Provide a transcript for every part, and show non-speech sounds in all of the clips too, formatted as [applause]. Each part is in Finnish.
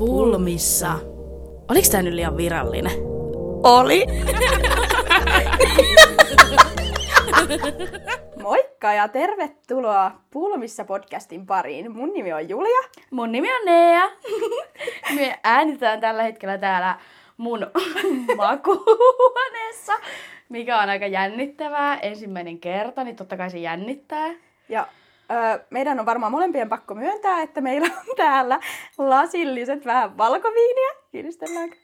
Pulmissa. Oliko tämä nyt liian virallinen? Oli. [laughs] Moikka ja tervetuloa Pulmissa podcastin pariin. Mun nimi on Julia. Mun nimi on Nea. [laughs] Me äänitään tällä hetkellä täällä mun [laughs] makuuhuoneessa, mikä on aika jännittävää. Ensimmäinen kerta, niin totta kai se jännittää. Ja meidän on varmaan molempien pakko myöntää, että meillä on [laughs] täällä lasilliset vähän valkoviiniä. Kiinnistelläänkö?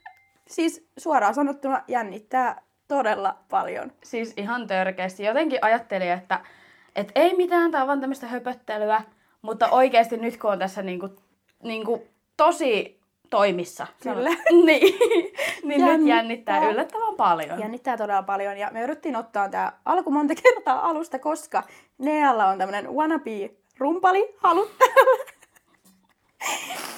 Siis suoraan sanottuna jännittää todella paljon. Siis ihan törkeästi. Jotenkin ajattelin, että, että ei mitään, tää on vaan tämmöistä höpöttelyä. Mutta oikeasti nyt kun on tässä niinku, niinku tosi toimissa. Kyllä. [laughs] niin, niin nyt Jännittää. jännittää yllättävän paljon. Jännittää todella paljon ja me yritettiin ottaa tämä alku monta kertaa alusta, koska Nealla on tämmönen wannabe rumpali täällä. [laughs]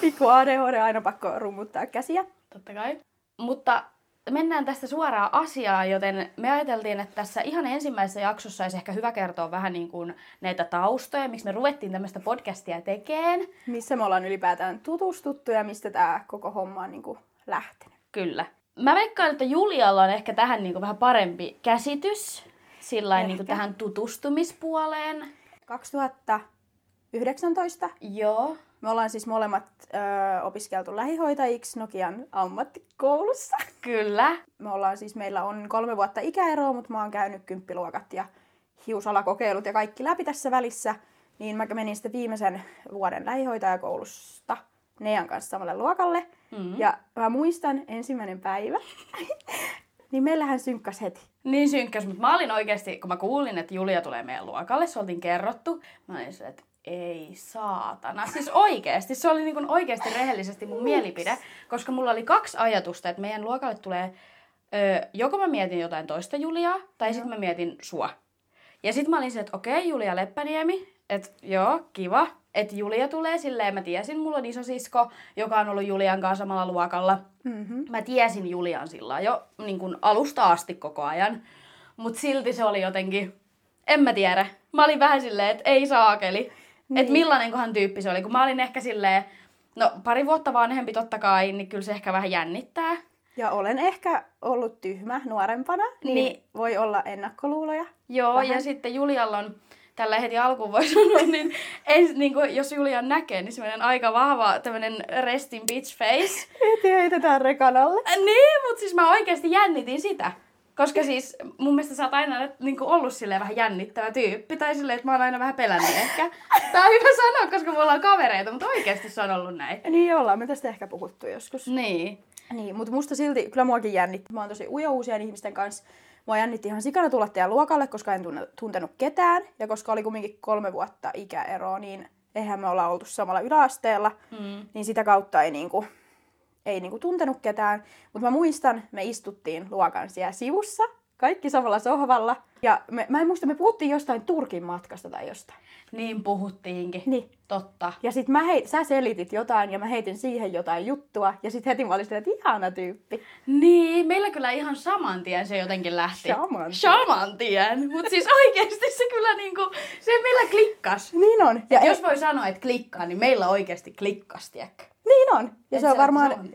Pikku ADHD aina pakko rummuttaa käsiä. Totta kai. Mutta mennään tästä suoraan asiaan, joten me ajateltiin, että tässä ihan ensimmäisessä jaksossa olisi ehkä hyvä kertoa vähän niin kuin näitä taustoja, miksi me ruvettiin tämmöistä podcastia tekeen. Missä me ollaan ylipäätään tutustuttu ja mistä tämä koko homma on niinku lähtenyt. Kyllä. Mä veikkaan, että Julialla on ehkä tähän niin kuin vähän parempi käsitys, sillä niin kuin tähän tutustumispuoleen. 2019 Joo. Me ollaan siis molemmat ö, opiskeltu lähihoitajiksi Nokian ammattikoulussa. Kyllä. Me ollaan siis, meillä on kolme vuotta ikäeroa, mutta mä oon käynyt kymppiluokat ja hiusalakokeilut ja kaikki läpi tässä välissä. Niin mä menin sitten viimeisen vuoden lähihoitajakoulusta Nean kanssa samalle luokalle. Mm. Ja mä muistan ensimmäinen päivä, [laughs] niin meillähän synkkas heti. Niin synkkäs, mutta mä olin oikeasti, kun mä kuulin, että Julia tulee meidän luokalle, se oltiin kerrottu, mä olin se, että ei saatana. Siis oikeasti, se oli niin kuin oikeasti rehellisesti mun mielipide, koska mulla oli kaksi ajatusta, että meidän luokalle tulee, ö, joko mä mietin jotain toista Juliaa, tai sitten mä mietin sua. Ja sitten mä olin se, että okei, Julia Leppäniemi, että joo, kiva, että Julia tulee silleen, mä tiesin, mulla on isosisko, joka on ollut Julian kanssa samalla luokalla. Mm-hmm. Mä tiesin Julian sillä jo niin kuin alusta asti koko ajan. Mutta silti se oli jotenkin, en mä tiedä. Mä olin vähän silleen, että ei saakeli. Niin. Että millainenkohan tyyppi se oli. Kun mä olin ehkä silleen, no pari vuotta vanhempi totta kai, niin kyllä se ehkä vähän jännittää. Ja olen ehkä ollut tyhmä nuorempana, niin, Niin. voi olla ennakkoluuloja. Joo, Vähän. ja sitten Julialla on, tällä heti alkuun voi sanoa, niin, [laughs] ens, niin kuin, jos Julian näkee, niin semmoinen aika vahva tämmöinen resting bitch face. Heti heitetään rekan alle. Äh, Niin, mutta siis mä oikeasti jännitin sitä. Koska siis mun mielestä sä oot aina niin kuin ollut silleen vähän jännittävä tyyppi. Tai silleen, että mä oon aina vähän pelännyt ehkä. Tää on hyvä sanoa, koska me ollaan kavereita, mutta oikeasti se on ollut näin. Niin ollaan me tästä ehkä puhuttu joskus. Niin. Niin, mutta musta silti, kyllä muakin jännitti. Mä oon tosi ujo uusien ihmisten kanssa. Mua jännitti ihan sikana tulla teidän luokalle, koska en tunne, tuntenut ketään. Ja koska oli kumminkin kolme vuotta ikäeroa, niin eihän me olla oltu samalla yläasteella. Mm. Niin sitä kautta ei niinku, ei niinku tuntenut ketään. Mutta mä muistan, me istuttiin luokan siellä sivussa, kaikki samalla sohvalla. Ja me, mä en muista, me puhuttiin jostain Turkin matkasta tai jostain. Niin puhuttiinkin. Niin. Totta. Ja sit mä heit, sä selitit jotain ja mä heitin siihen jotain juttua. Ja sit heti mä olin silleen, että ihana tyyppi. Niin, meillä kyllä ihan saman tien se jotenkin lähti. Saman tien. Saman tien. Mutta siis oikeasti se kyllä niinku, se meillä klikkas. Niin on. Ja Et ei- jos voi sanoa, että klikkaa, niin meillä oikeasti klikkas, tiedätkö? Niin on. Ja Et se on, varmaan,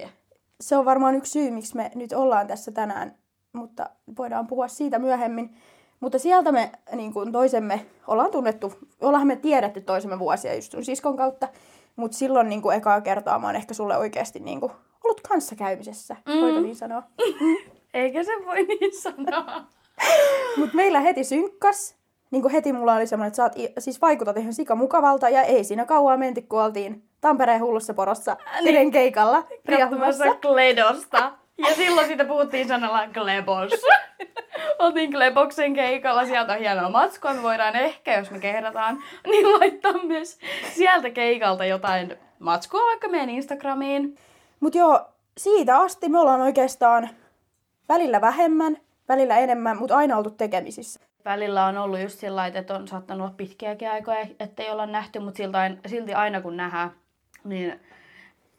se on varmaan yksi syy, miksi me nyt ollaan tässä tänään, mutta voidaan puhua siitä myöhemmin. Mutta sieltä me niin kuin toisemme ollaan tunnettu, ollaan me tiedetty toisemme vuosia just sun siskon kautta, mutta silloin niin kuin ekaa kertaa mä oon ehkä sulle oikeasti niin kuin ollut kanssakäymisessä, mm. voiko niin sanoa. [laughs] Eikä se voi niin sanoa. [laughs] Mutta meillä heti synkkas, niin kuin heti mulla oli semmoinen, että sä oot, i- siis vaikutat ihan sika mukavalta ja ei siinä kauaa menti, kun oltiin Tampereen hullussa porossa Niin. keikalla Katsomassa. Kledosta. Ja silloin siitä puhuttiin sanalla Klebos. [laughs] Oltiin Kleboksen keikalla, sieltä on hienoa matskua, me voidaan ehkä, jos me kehdataan, [laughs] niin laittaa myös sieltä keikalta jotain matskua vaikka meidän Instagramiin. Mutta joo, siitä asti me ollaan oikeastaan välillä vähemmän, välillä enemmän, mutta aina oltu tekemisissä. Välillä on ollut just sillä lailla, että on saattanut olla pitkiäkin aikoja, ettei olla nähty, mutta silti aina, silti aina kun nähdään, niin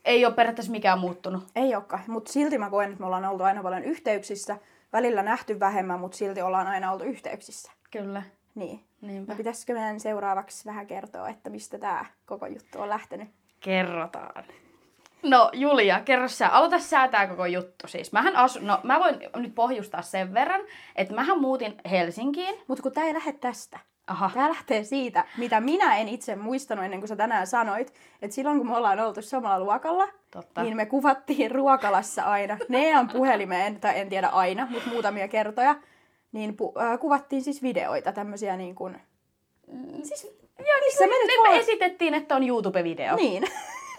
ei ole periaatteessa mikään muuttunut. Ei olekaan, mutta silti mä koen, että me ollaan oltu aina paljon yhteyksissä. Välillä nähty vähemmän, mutta silti ollaan aina oltu yhteyksissä. Kyllä. Niin. Niinpä. No pitäisikö meidän seuraavaksi vähän kertoa, että mistä tämä koko juttu on lähtenyt? Kerrotaan. No Julia, kerro sä, aloita säätää koko juttu siis. Mähän asu, no mä voin nyt pohjustaa sen verran, että mähän muutin Helsinkiin. Mutta kun tää ei lähde tästä. Aha. Tämä lähtee siitä, mitä minä en itse muistanut ennen kuin sä tänään sanoit, että silloin kun me ollaan oltu samalla luokalla, Totta. niin me kuvattiin ruokalassa aina, Nean puhelimeen, tai en tiedä aina, mutta muutamia kertoja, niin pu- äh, kuvattiin siis videoita, tämmöisiä niin kuin... Siis, Joo, missä me niin voi- me esitettiin, että on YouTube-video. Niin.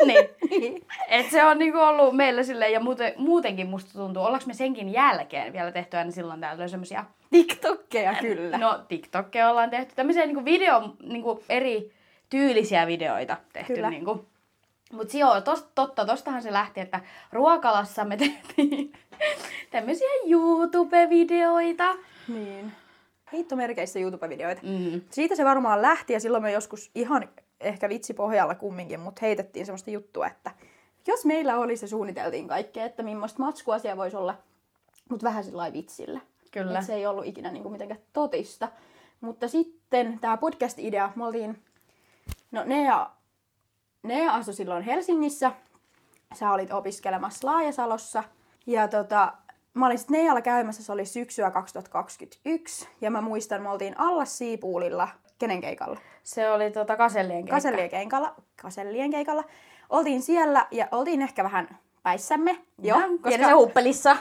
Niin. Et se on niinku ollut meillä silleen, ja muuten, muutenkin musta tuntuu, ollaanko me senkin jälkeen vielä tehty aina silloin täällä semmosia, TikTokkeja kyllä. no TikTokkeja ollaan tehty, tämmöisiä niinku video, niinku eri tyylisiä videoita tehty. Kyllä. Niinku. Mut joo, tos, totta, tostahan se lähti, että ruokalassa me [laughs] tehtiin tämmöisiä YouTube-videoita. Niin. Heittomerkeissä YouTube-videoita. Mm. Siitä se varmaan lähti ja silloin me joskus ihan ehkä vitsipohjalla kumminkin, mutta heitettiin semmoista juttua, että jos meillä oli se suunniteltiin kaikkea, että millaista matskua siellä voisi olla, mutta vähän sillä vitsillä. Kyllä. Et se ei ollut ikinä niinku mitenkään totista. Mutta sitten tämä podcast-idea, me oltiin, no Nea, Nea asui silloin Helsingissä, sä olit opiskelemassa Laajasalossa ja tota, mä olin sitten Nealla käymässä, se oli syksyä 2021 ja mä muistan, me oltiin Allas Siipuulilla, kenen keikalla? Se oli tota kasellien keikka. Kasellien keikalla, kasellien keikalla. Oltiin siellä ja oltiin ehkä vähän päissämme. Joo, koska... huppelissa.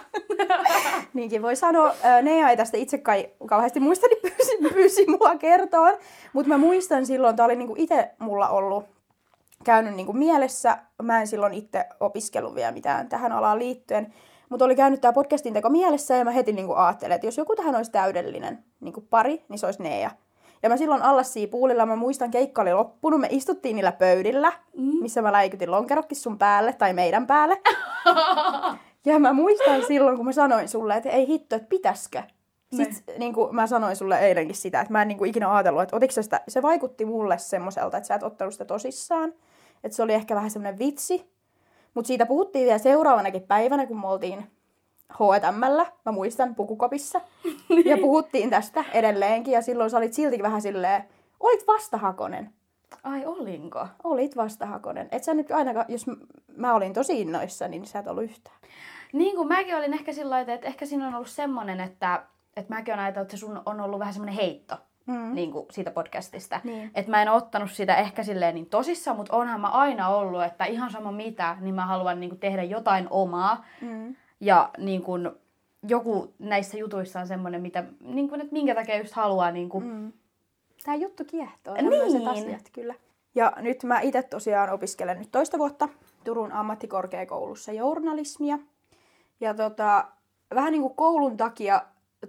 [laughs] Niinkin voi sanoa. Ö, Nea ei tästä itse kai kauheasti muista, niin pyysi, pyysi mua kertoon. Mutta mä muistan silloin, tämä oli niinku itse mulla ollut käynyt niinku mielessä. Mä en silloin itse opiskellut vielä mitään tähän alaan liittyen. Mutta oli käynyt tämä podcastin teko mielessä ja mä heti niinku ajattelin, että jos joku tähän olisi täydellinen niinku pari, niin se olisi Nea. Ja mä silloin alla puulilla, mä muistan, keikka oli loppunut, me istuttiin niillä pöydillä, mm. missä mä läikytin lonkerokki sun päälle tai meidän päälle. [laughs] ja mä muistan silloin, kun mä sanoin sulle, että ei hitto, että pitäskö. Sitten niin kuin mä sanoin sulle eilenkin sitä, että mä en niin kuin ikinä ajatellut, että otiko sä sitä, se vaikutti mulle semmoiselta, että sä et ottanut sitä tosissaan. Että se oli ehkä vähän semmoinen vitsi. Mutta siitä puhuttiin vielä seuraavanakin päivänä, kun me oltiin H&Mllä, mä muistan, pukukopissa. [laughs] ja puhuttiin tästä edelleenkin ja silloin sä olit silti vähän silleen, olit vastahakonen. Ai olinko? Olit vastahakonen. Et sä nyt ainakaan, jos mä olin tosi innoissa, niin sä et ollut yhtään. Niin kuin mäkin olin ehkä sillä lailla, että ehkä siinä on ollut semmonen, että, että mäkin olen ajatellut, että sun on ollut vähän semmoinen heitto. Mm. Niin kuin siitä podcastista. Niin. Että mä en ottanut sitä ehkä silleen niin tosissaan, mutta onhan mä aina ollut, että ihan sama mitä, niin mä haluan niin kuin tehdä jotain omaa. Mm. Ja niin kuin, joku näissä jutuissa on semmoinen, mitä, niin kuin, että minkä takia just haluaa niin kuin, Mm. Tää juttu kiehtoo, Niin. asiat kyllä. Ja nyt mä itse tosiaan opiskelen nyt toista vuotta Turun ammattikorkeakoulussa journalismia. Ja tota, vähän niin kuin koulun takia,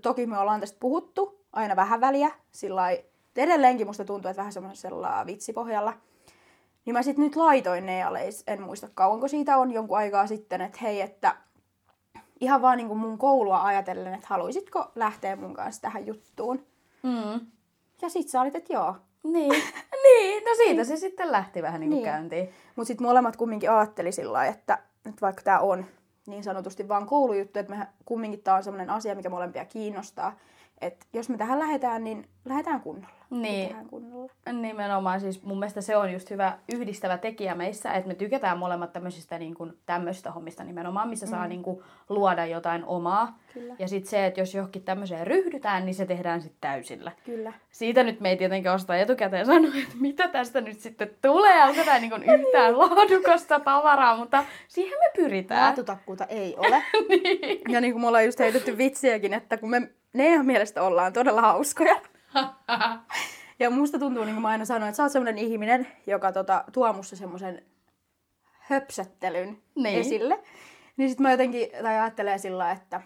toki me ollaan tästä puhuttu aina vähän väliä, sillä edelleenkin musta tuntuu, että vähän semmoisella vitsipohjalla. Niin mä sitten nyt laitoin Nealle, en muista kauanko siitä on, jonkun aikaa sitten, että hei, että ihan vaan niin kuin mun koulua ajatellen, että haluaisitko lähteä mun kanssa tähän juttuun. mm. Ja sit sä olit, että joo. Niin. [laughs] niin, no siitä se sitten lähti vähän niin kuin Niin. käyntiin. Mutta sitten molemmat kumminkin ajatteli sillä että, että vaikka tämä on niin sanotusti vaan koulujuttu, että me kumminkin tämä on sellainen asia, mikä molempia kiinnostaa. Että jos me tähän lähdetään, niin lähdetään kunnolla. Niin. Kunnolla. Nimenomaan siis mun mielestä se on just hyvä yhdistävä tekijä meissä, että me tykätään molemmat tämmöisistä niin kuin, tämmöisistä hommista nimenomaan, missä mm. saa niin kuin, luoda jotain omaa. Kyllä. Ja sitten se, että jos johonkin tämmöiseen ryhdytään, niin se tehdään sitten täysillä. Kyllä. Siitä nyt me ei tietenkään osta etukäteen sanoa, että mitä tästä nyt sitten tulee. Onko tämä niin kuin [laughs] yhtään laadukasta tavaraa, mutta siihen me pyritään. Laatutakkuuta ei ole. [laughs] niin. ja niin kuin me ollaan just heitetty vitsiäkin, että kun me Nean mielestä ollaan todella hauskoja. [laughs] Ja musta tuntuu, niin kuin mä aina sanoin, että sä oot semmoinen ihminen, joka tota, tuo musta semmoisen höpsöttelyn Niin. esille. Niin sit mä jotenkin, tai ajattelen sillä että,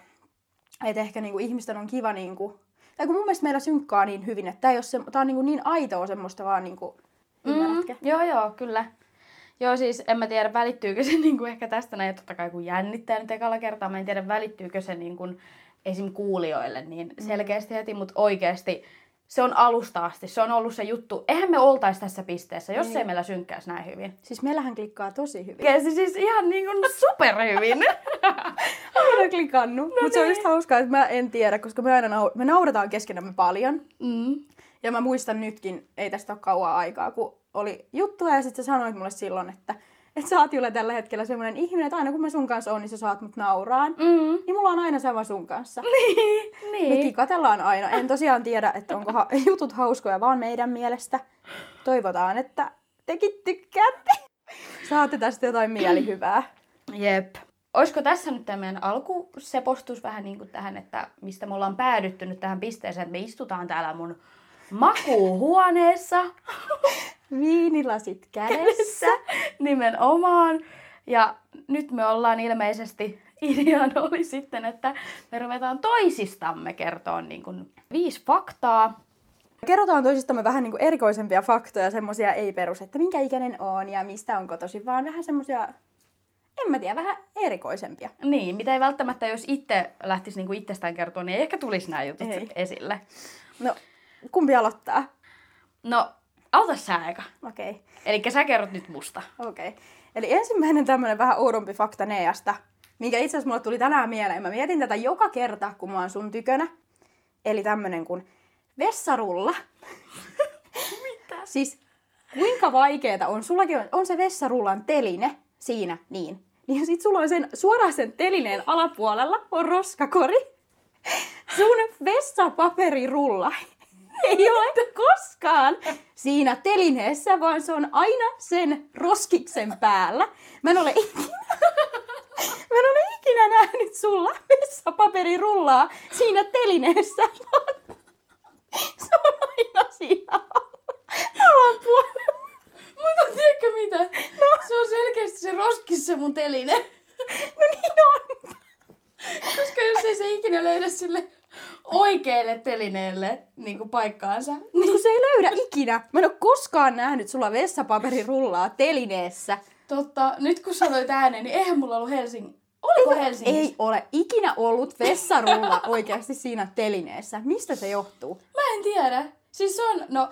että ehkä niinku ihmisten on kiva niinku, tai kun mun mielestä meillä synkkaa niin hyvin, että tää, ei se, tää on niinku niin aitoa semmoista vaan niinku, ymmärrätkö? Mm, joo, joo, kyllä. Joo, siis en mä tiedä, välittyykö se [laughs] niin kuin ehkä tästä näin, totta kai kun jännittää nyt ekalla kertaa, mä en tiedä, välittyykö se niin kuin esim. kuulijoille niin selkeästi heti, mutta oikeasti se on alusta asti, se on ollut se juttu. Eihän me oltais tässä pisteessä, jos Niin. ei meillä synkkäisi näin hyvin. Siis meillähän klikkaa tosi hyvin. Oikeesti siis ihan niin kuin superhyvin. [laughs] Aina klikannut. No Mutta se on just hauskaa, että mä en tiedä, koska me aina nau- me nauretaan keskenämme paljon. mm. Ja mä muistan nytkin, ei tästä ole kauan aikaa, kun oli juttuja ja sitten sä sanoit mulle silloin, että että sä oot Julia tällä hetkellä semmoinen ihminen, että aina kun mä sun kanssa oon, niin sä saat mut nauraan. Mm. Niin mulla on aina sama sun kanssa. [laughs] Niin. Me niin. kikatellaan aina. En tosiaan tiedä, että onko ha- [laughs] jutut hauskoja vaan meidän mielestä. Toivotaan, että tekin tykkäätte. [laughs] Saatte tästä jotain mielihyvää. Jep. Olisiko tässä nyt tämä meidän alkusepostus vähän niin kuin tähän, että mistä me ollaan päädytty nyt tähän pisteeseen, että me istutaan täällä mun makuuhuoneessa Viinilasit kädessä. nimenomaan. Ja nyt me ollaan ilmeisesti, ideana oli sitten, että me ruvetaan toisistamme kertoa niin kuin viisi faktaa. Kerrotaan toisistamme vähän niin kuin erikoisempia faktoja, semmosia ei perus, että minkä ikäinen on ja mistä on kotoisin, vaan vähän semmosia, en mä tiedä, vähän erikoisempia. Niin, mitä ei välttämättä, jos itse lähtisi niin kuin itsestään kertoa, niin ei ehkä tulisi nämä jutut Ei. esille. No, kumpi aloittaa? No, auta sä eka. Okei. Okay. Eli sä kerrot nyt musta. Okei. Okay. Eli ensimmäinen tämmönen vähän oudompi fakta Neasta, minkä itse asiassa mulle tuli tänään mieleen. Mä mietin tätä joka kerta, kun mä oon sun tykönä. Eli tämmönen kuin vessarulla. [laughs] Mitä? Siis kuinka vaikeeta on, sullakin on, on se vessarullan teline siinä, niin. Niin sit sulla on sen, suoraan sen telineen alapuolella on roskakori. Sun vessapaperirulla ei ole koskaan siinä telineessä, vaan se on aina sen roskiksen päällä. Mä en ole ikinä, mä en ole ikinä nähnyt sulla vessapaperirullaa siinä telineessä, vaan se on aina siinä alapuolella. Mutta tiedätkö mitä? No. Se on selkeästi se roskissa mun teline. No niin on. Koska jos ei se ikinä löydä sille oikealle telineelle niin kuin paikkaansa. Mut [laughs] kun se ei löydä ikinä. Mä en ole koskaan nähnyt sulla vessapaperirullaa telineessä. Totta, nyt kun sanoit ääneen, niin eihän mulla ollut Helsingin... Oliko Helsingissä? Ei ole ikinä ollut vessarulla oikeasti siinä telineessä. Mistä se johtuu? Mä en tiedä. Siis se on, no,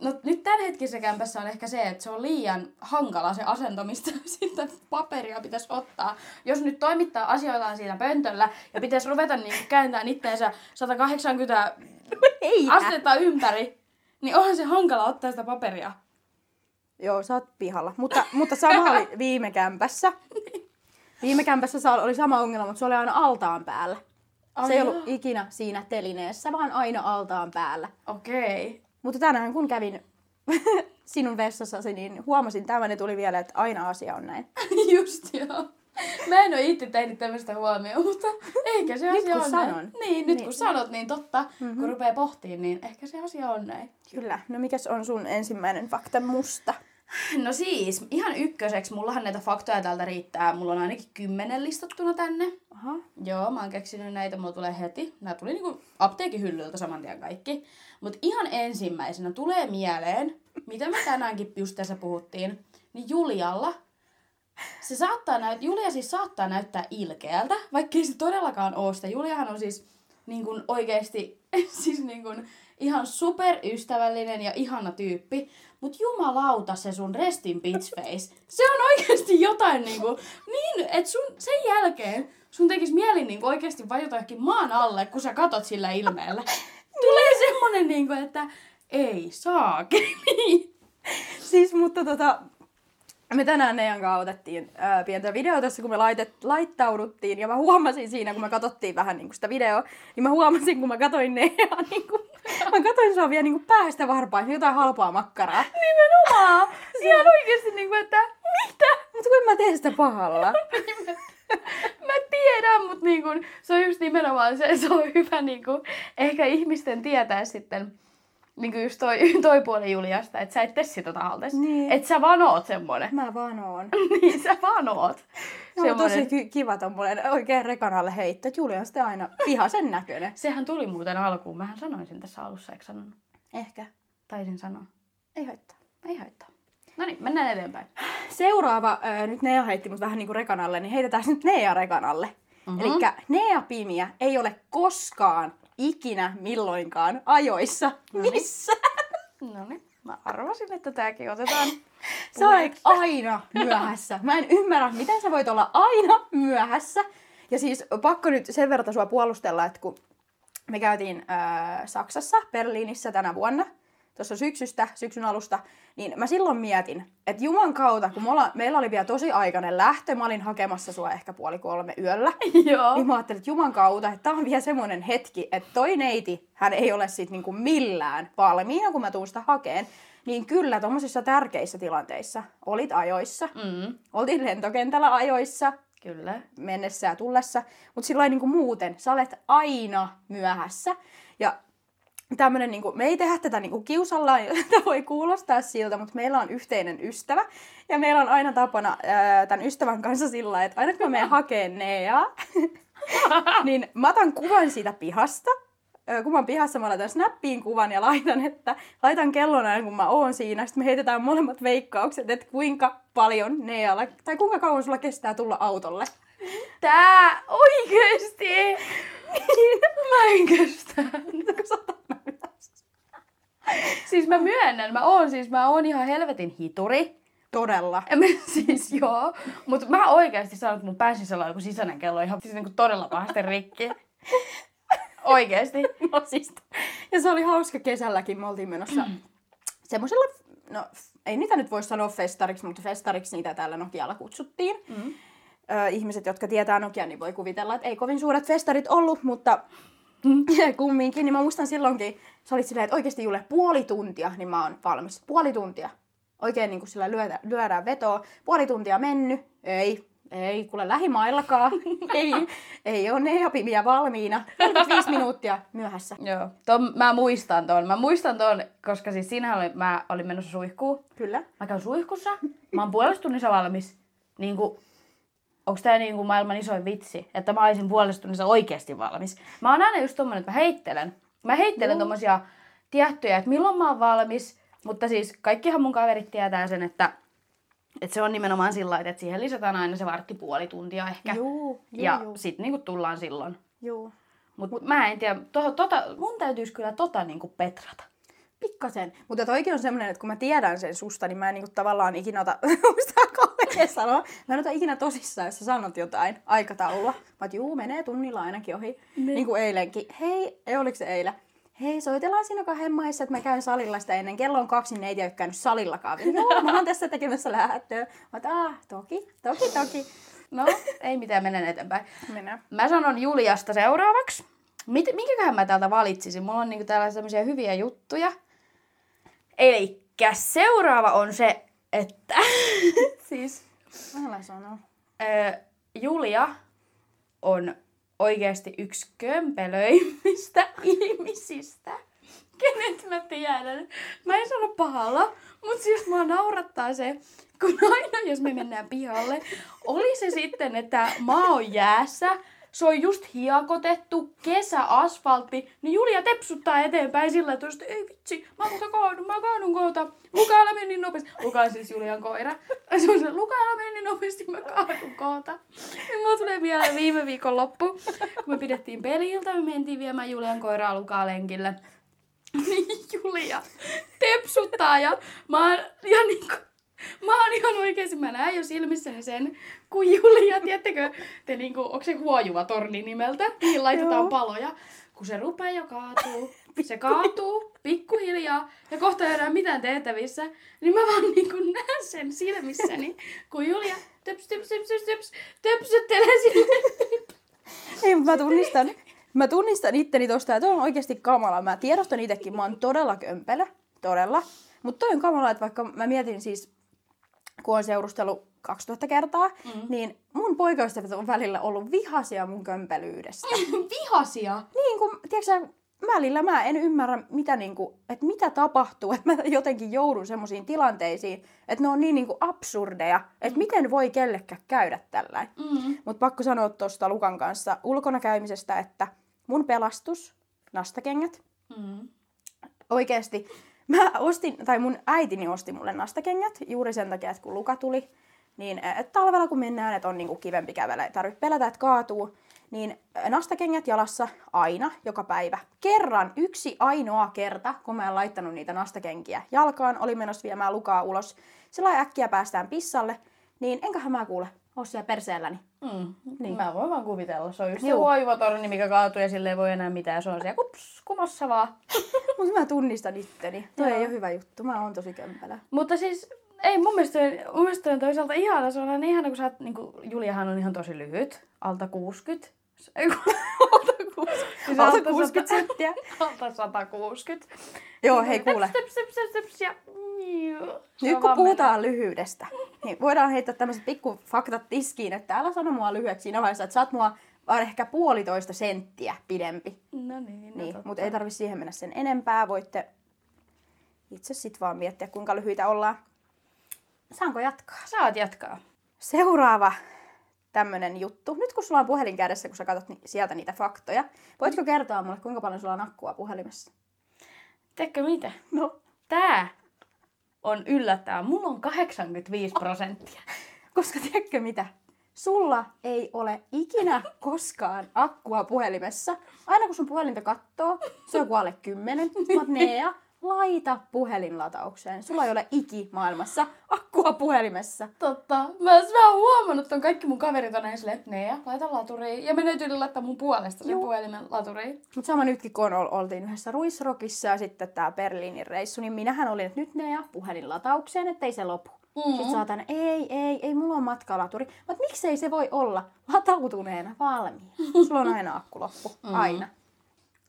no nyt tämänhetkisessä kämpässä on ehkä se, että se on liian hankala se asento, mistä [laughs] sitä paperia pitäisi ottaa. Jos nyt toimittaa asioitaan siinä pöntöllä ja pitäisi ruveta niin kääntämään itteensä 180 Ei. astetta ympäri, niin onhan se hankala ottaa sitä paperia. Joo, sä oot pihalla. Mutta, mutta sama oli [laughs] viime kämpässä. Viime kämpässä oli sama ongelma, mutta se oli aina altaan päällä. Ai se ei ollut ikinä siinä telineessä, vaan aina altaan päällä. Okei. Mutta tänään kun kävin [laughs] sinun vessassasi, niin huomasin tämän ja tuli vielä, että aina asia on näin. [laughs] Just joo. Mä en ole itse tehnyt tämmöistä huomioon, mutta ehkä se Nyt asia kun on sanon. näin. Niin, nyt Niin. kun sanot, niin totta. Mm-hmm. Kun rupeaa pohtimaan, niin ehkä se asia on näin. Kyllä. No mikäs on sun ensimmäinen fakta musta? [sighs] No siis, ihan ykköseksi, mullahan näitä faktoja täältä riittää. Mulla on ainakin kymmenen listattuna tänne. Aha. Joo, mä oon keksinyt näitä, mulla tulee heti. Nämä tuli niinku apteekin hyllyltä saman tien kaikki. Mutta ihan ensimmäisenä tulee mieleen, mitä me tänäänkin just tässä puhuttiin, niin Julialla se saattaa näyt, Julia siis saattaa näyttää ilkeältä, vaikkei se todellakaan ole sitä. Juliahan on siis niin kuin oikeasti [laughs] siis niin kuin ihan superystävällinen ja ihana tyyppi. Mut jumalauta se sun restin bitch face. Se on oikeasti jotain niinku, niin, että sen jälkeen sun tekis mieli niinku oikeasti vajota johonkin maan alle, kun sä katot sillä ilmeellä. Semmonen niinku, että ei saakeli. [laughs] Siis, mutta tota, me tänään Neijan kanssa otettiin ää, pientä videota tässä, kun me laitet, laittauduttiin. Ja mä huomasin siinä, kun me katsottiin vähän niin sitä videoa, niin mä huomasin, kun mä katoin Neijaa, [laughs] niin kuin, mä katoin sua vielä niin kuin päästä varpaan, jotain halpaa makkaraa. Nimenomaan. [laughs] Ihan oikeasti niinku, että mitä? Mutta kun mä tee sitä pahalla. [laughs] Mä tiedän, mutta niinku, se on just nimenomaan se, se on hyvä niinku, ehkä ihmisten tietää sitten niinku just toi, [laughs] toi puoli Juliasta, että sä et tee sitä tahaltes. Niin. Että sä vaan oot semmonen. Mä vaan oon. [laughs] niin, sä vaan oot. Se on tosi ky- kiva tommonen oikein rekanalle heitto. Julia on sitten aina vihasen näköinen. Sehän tuli muuten alkuun. Mähän sanoin sen tässä alussa, eikö sanonut? Ehkä. Taisin sanoa. Ei haittaa. Ei haittaa. No niin, mennään eteenpäin. Seuraava, äh, nyt Nea heitti mut vähän niinku rekanalle, niin heitetään nyt Nea rekanalle. Mhm. Mm-hmm. Eli Nea Pimiä ei ole koskaan, ikinä, milloinkaan ajoissa missä. No niin, mä arvasin, että tääkin otetaan. [laughs] Sä olet aina myöhässä. Mä en ymmärrä, miten sä voit olla aina myöhässä. Ja siis pakko nyt sen verran sua puolustella, että kun me käytiin äh, Saksassa, Berliinissä tänä vuonna, tuossa syksystä, syksyn alusta, niin mä silloin mietin, että Juman kautta, kun mulla, meillä oli vielä tosi aikainen lähtö, mä olin hakemassa sua ehkä puoli kolme yöllä, [laughs] Joo. niin mä ajattelin, että Juman kautta, että tää on vielä semmoinen hetki, että toi neiti, hän ei ole sit niinku millään valmiina, kun mä tuun sitä hakeen. Niin kyllä, tuommoisissa tärkeissä tilanteissa olit ajoissa, Mm, oltiin lentokentällä ajoissa, kyllä. mennessä ja tullessa, mutta sillä niin kuin muuten, sä olet aina myöhässä. Ja tämmönen, niin kuin, me ei tehdä tätä niin kuin kiusallaan, [laughs] tämä voi kuulostaa siltä, mutta meillä on yhteinen ystävä. Ja meillä on aina tapana ää, tämän ystävän kanssa sillä että aina kun mä menen [laughs] hakemaan Neaa, [laughs] niin mä otan kuvan siitä pihasta. Kun mä oon pihassa, mä laitan snappiin kuvan ja laitan, että laitan kellon aina, kun mä oon siinä. Sitten me heitetään molemmat veikkaukset, että kuinka paljon Nealla, tai kuinka kauan sulla kestää tulla autolle. Tää oikeesti! Mä en kestä. Kun. Siis mä myönnän, mä oon siis, mä oon ihan helvetin hituri. Todella. Ja [laughs] mä, siis joo, mutta mä oikeasti sanon, että mun pääsisällä on joku sisäinen kello ihan siis niinku todella pahasti rikki. Oikeesti. [laughs] No siis, ja se oli hauska kesälläkin, me oltiin menossa [clears throat] semmoisella, no ei niitä nyt voi sanoa festariksi, mutta festariksi niitä täällä Nokialla kutsuttiin. Mm. Ihmiset, jotka tietää Nokia, niin voi kuvitella, että ei kovin suuret festarit ollut, mutta [laughs] kumminkin, niin mä muistan silloinkin, sä olit silleen, että oikeasti Julle, puoli tuntia, niin mä oon valmis. Puoli tuntia. Oikein niin kuin sillä lyödä, lyödään vetoa. Puoli tuntia mennyt. Ei, ei, kuule lähimaillakaan. [laughs] ei, ei ole neapimia valmiina. 45 [laughs] minuuttia myöhässä. Joo, ton, mä muistan ton. Mä muistan ton, koska siis siinähän oli, mä olin menossa suihkuun. Kyllä. Mä käyn suihkussa, mä oon puolesta tunnissa valmis. Niinku, onks tää niinku maailman isoin vitsi, että mä olisin puolesta tunnissa oikeasti valmis. Mä oon aina just tommonen, että mä heittelen. Mä heittelen Joo. tommosia tiettyjä, että milloin mä oon valmis. Mutta siis kaikkihan mun kaverit tietää sen, että, että se on nimenomaan sillä lailla, että siihen lisätään aina se vartti puoli tuntia ehkä. Juu, juu, ja juu. sit niinku tullaan silloin. Juu. Mutta Mut, mä en tiedä, to, tota, mun täytyisi kyllä tota niinku petrata. Pikkasen. Mutta toikin on semmoinen, että kun mä tiedän sen susta, niin mä en niinku tavallaan ikinä ota, [laughs] [laughs] kauhean sanoa, mä en ota ikinä tosissaan, jos sä sanot jotain aikataulua. Mä oot, juu, menee tunnilla ainakin ohi. Ne. Niin kuin eilenkin. Hei, ei oliko se eilen? Hei, soitellaan siinä kahden maissa, että mä käyn salilla sitä ennen. Kello on kaksi, niin ei ole käynyt salillakaan. vielä. Joo, mä oon tässä tekemässä lähtöä. Mä oot, ah, toki, toki, toki. No, ei mitään, menen eteenpäin. Mennään. Mä sanon Juliasta seuraavaksi. Mit, minkäköhän mä täältä valitsisin? Mulla on niinku täällä semmoisia hyviä juttuja. Eli seuraava on se, että [laughs] siis Älä sano. Julia on oikeasti yksi kömpelöimmistä [laughs] ihmisistä, kenet mä tiedän. Mä en sano pahalla, mutta siis mua naurattaa se, kun aina jos me mennään pihalle, oli se sitten, että maa on jäässä, se on just hiekotettu, kesäasfaltti, niin Julia tepsuttaa eteenpäin sillä, että just, ei vitsi, mä muka kaadun, mä kaadun kohta. Luka, älä mene niin nopeasti. Luka on siis Julian koira. Se on se, Luka, älä mene niin nopeasti, mä kaadun kohta. Ja mulla tulee mieleen viime viikon loppu, kun me pidettiin peliltä, me mentiin viemään Julian koiraa Lukaa lenkille. [laughs] Niin Julia tepsuttaa ja mä ja niinku, [laughs] mä oon ihan oikeesti, mä näen jo silmissäni sen, kun Julia, tiedättekö, te niinku, onko se huojuva torni nimeltä, mihin laitetaan paloja, kun se rupeaa jo kaatuu, se kaatuu pikkuhiljaa ja kohta ei enää mitään tehtävissä, niin mä vaan niinku näen sen silmissäni, kun Julia töps, töps, töps, töps, töps, töpsöttelee sinne. Ei, mutta mä tunnistan, mä tunnistan itteni tosta, että on oikeasti kamala. Mä tiedostan itsekin, mä oon todella kömpelö, todella. Mutta toi on kamala, että vaikka mä mietin siis, kun on seurustellut 2000 kertaa, Mm. mm. niin mun poikaystävät on välillä ollut vihasia mun kömpelyydestä. [laughs] Vihasia. niin kuin, tiedätkö välillä mä en ymmärrä, mitä, niin kuin, että mitä tapahtuu, että mä jotenkin joudun semmoisiin tilanteisiin, että ne on niin, niin kuin absurdeja, että miten voi kellekään käydä tällainen. Mm. Mutta pakko sanoa tuosta Lukan kanssa ulkona käymisestä, että mun pelastus, nastakengät, Mm. oikeasti, mä ostin, tai mun äitini osti mulle nastakengät juuri sen takia, että kun Luka tuli, niin et talvella kun mennään, että on niinku kivempi kävellä, ei tarvitse pelätä, että kaatuu, niin nastakengät jalassa aina, joka päivä. Kerran, yksi ainoa kerta, kun mä en laittanut niitä nastakenkiä jalkaan, oli menossa viemään Lukaa ulos, sillä äkkiä päästään pissalle, niin enköhän mä kuule, siellä perseelläni. Mm. Niin. Mä voin vaan kuvitella. Se on just se Juu. hoivatorni, mikä kaatuu ja sille ei voi enää mitään. Se on siellä kups, kumossa vaan. [laughs] Mutta mä tunnistan itteni. Toi Joo. ei ole hyvä juttu. Mä oon tosi kömpelä. Mutta siis ei mun mielestä, mun mielestä on toisaalta ihana. Se on aina ihana, kun sä oot, niin kuin, Juliahan on ihan tosi lyhyt. Alta 60. Ei [laughs] alta 60. Siis Alta 60 senttiä. Alta 160. Joo, hei kuule. Steps, steps, steps, steps, ja... Se Nyt kun puhutaan lyhyydestä, niin voidaan heittää tämmöiset pikku faktat tiskiin, että älä sano mua lyhyeksi siinä vaiheessa, että sä oot mua vaan ehkä puolitoista senttiä pidempi. No niin, no Niin, mutta ei tarvi siihen mennä sen enempää. Voitte itse sit vaan miettiä, kuinka lyhyitä ollaan. Saanko jatkaa? Saat jatkaa. Seuraava tämmönen juttu. Nyt kun sulla on puhelin kädessä, kun sä katsot ni- sieltä niitä faktoja, voitko kertoa mulle, kuinka paljon sulla on akkua puhelimessa? Tiedätkö mitä? No. Tää on yllättävää. Mulla on 85 prosenttia. [laughs] Koska tiedätkö mitä? Sulla ei ole ikinä koskaan akkua puhelimessa. Aina kun sun puhelinta kattoo, se on joku alle 10. Mä oot, Nea, laita puhelin lataukseen. Sulla ei ole iki maailmassa akkua puhelimessa. Totta. Mä, mä oon huomannut, että on kaikki mun kaverit on silleen, että Nea, laita laturiin. Ja menee tyyli laittaa mun puolesta sen Juu. puhelimen laturiin. Mutta sama nytkin, kun ol- oltiin yhdessä Ruisrokissa ja sitten tää Berliinin reissu, niin minähän olin, että nyt Nea, puhelin lataukseen, ettei se lopu. Mm-hmm. Sitten saatan, ei, ei, ei, mulla on matkalaturi. Mutta miksei se voi olla latautuneena valmiina? Sulla on aina akku loppu. Mm-hmm. Aina.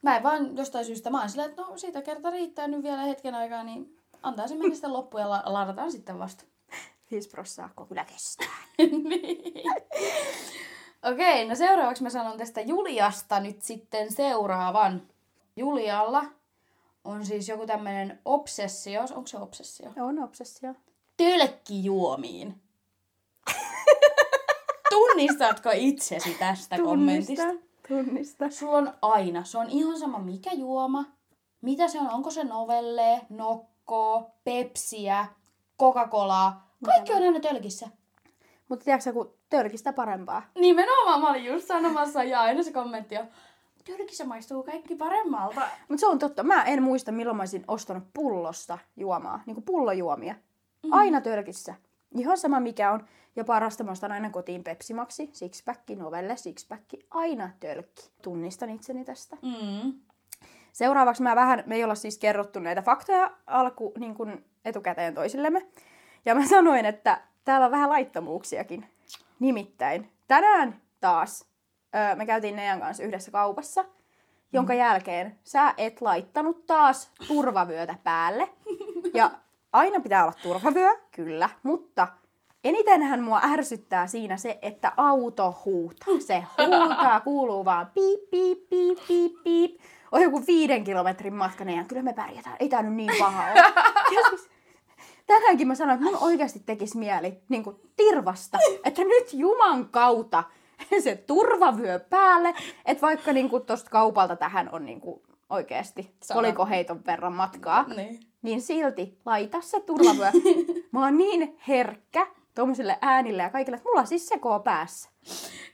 Mä en vaan jostain syystä, mä oon silleen, että no siitä kerta riittää nyt vielä hetken aikaa, niin antaa se mennä sitten loppuun ja la- ladataan sitten vasta. 5 prossaa akku kyllä kestää. [laughs] Niin. Okei, no seuraavaksi mä sanon tästä Juliasta nyt sitten seuraavan. Julialla on siis joku tämmönen obsessio, onko se obsessio? On obsessio. Tölkkijuomiin. [laughs] Tunnistatko itsesi tästä kommentista? Tunnista. Sulla on aina, se on ihan sama mikä juoma, mitä se on, onko se novelle, nokko, pepsiä, Coca-Colaa, kaikki on aina tölkissä. Mutta tiedätkö kun törkistä parempaa. Nimenomaan mä olin just sanomassa ja aina se kommentti on, tölkissä maistuu kaikki paremmalta. Mutta se on totta. Mä en muista, milloin mä olisin ostanut pullosta juomaa. Niinku pullojuomia. Mm. Aina törkissä. Ihan sama mikä on. Ja parasta mä ostan aina kotiin Pepsimaksi, sixpacki, novelle, sixpacki, aina tölkki. Tunnistan itseni tästä. Mm. Seuraavaksi mä vähän, me ei olla siis kerrottu näitä faktoja alku niin kuin etukäteen toisillemme. Ja mä sanoin, että täällä on vähän laittomuuksiakin. Nimittäin tänään taas öö, me käytiin Nean kanssa yhdessä kaupassa, jonka jälkeen sä et laittanut taas turvavyötä päälle. Ja aina pitää olla turvavyö, kyllä, mutta enitenhän mua ärsyttää siinä se, että auto huutaa. Se huutaa, kuuluu vaan piip, piip, piip, piip, piip. On joku viiden kilometrin matka, ja kyllä me pärjätään. Ei tää nyt niin paha ole. Ja siis, tänäänkin mä sanoin, että mun oikeasti tekisi mieli niin kuin tirvasta, että nyt Juman kautta se turvavyö päälle, että vaikka niin kuin tosta kaupalta tähän on niin kuin oikeasti Sama. kolikoheiton verran matkaa, Niin. Niin silti laita se turvavyö. [laughs] Mä oon niin herkkä tuommoisille äänille ja kaikille, että mulla siis sekoo päässä.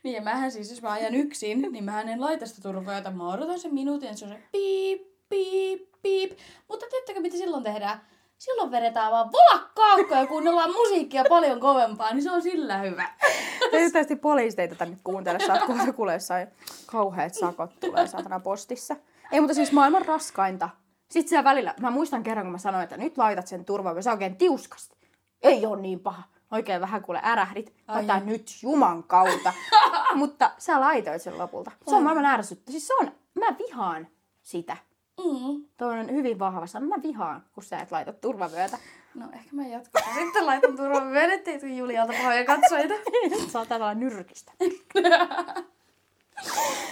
Niin ja mähän siis, jos mä ajan yksin, niin mähän en laita sitä turvavyötä. Mä odotan sen minuutin, se on se piip, piip, piip. Mutta tiedättekö mitä silloin tehdään? Silloin vedetään vaan volakkaakkoja ja kuunnellaan musiikkia paljon kovempaa, niin se on sillä hyvä. [laughs] Toivottavasti poliisit ei tätä nyt kuuntele. Saat kohta kuulee jossain kauheat sakot tulee saatana postissa. Ei, mutta siis maailman raskainta. Sitten siellä välillä, mä muistan kerran, kun mä sanoin, että nyt laitat sen turvavyön, sä oikein tiuskasti. Ei ole niin paha. Oikein vähän kuule ärähdit. Laita nyt juman kautta. [laughs] mutta sä laitoit sen lopulta. Se on maailman ärsyttä. Siis se on, mä vihaan sitä. Mm. Toi on hyvin vahva sana. Mä vihaan, kun sä et laita turvavyötä. No ehkä mä jatkan. Sitten laitan turvavyön, ettei tule Julialta pahoja katsojita. [laughs] Saa tällä nyrkistä. [laughs]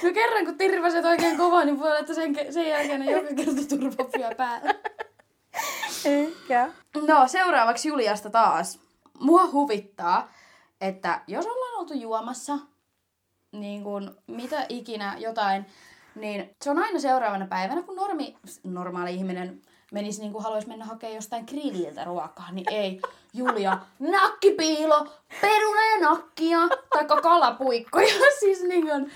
No kerran kun tirvaset oikein kovaa, niin voi olla, että sen, sen jälkeen on joka kerta turvavyö päällä. Ehkä. No, seuraavaksi Juliasta taas. Mua huvittaa, että jos ollaan oltu juomassa, niin kun mitä ikinä jotain, niin se on aina seuraavana päivänä, kun normi, normaali ihminen menisi niin kuin haluaisi mennä hakemaan jostain grilliltä ruokaa, niin ei. Julia, nakkipiilo, peruna ja nakkia, taikka kalapuikkoja. [laughs] Siis niin kuin,